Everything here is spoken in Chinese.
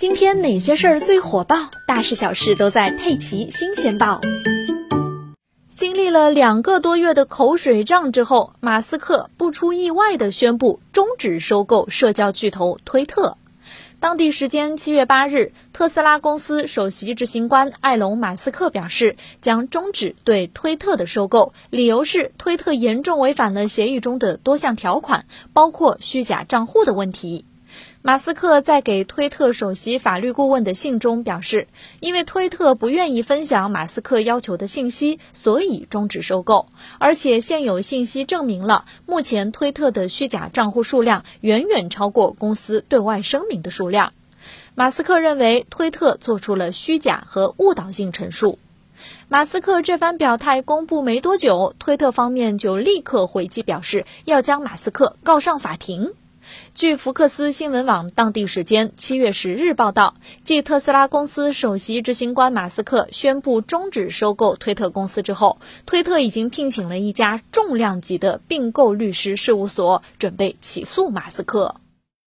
今天哪些事儿最火爆？大事小事都在《佩奇新鲜报》。经历了两个多月的口水仗之后，马斯克不出意外的宣布终止收购社交巨头推特。当地时间七月八日，特斯拉公司首席执行官埃隆·马斯克表示，将终止对推特的收购，理由是推特严重违反了协议中的多项条款，包括虚假账户的问题。马斯克在给推特首席法律顾问的信中表示，因为推特不愿意分享马斯克要求的信息，所以终止收购。而且现有信息证明了，目前推特的虚假账户数量远远超过公司对外声明的数量。马斯克认为推特做出了虚假和误导性陈述。马斯克这番表态公布没多久，推特方面就立刻回击表示要将马斯克告上法庭。据福克斯新闻网当地时间七月十日报道，继特斯拉公司首席执行官马斯克宣布终止收购推特公司之后，推特已经聘请了一家重量级的并购律师事务所，准备起诉马斯克。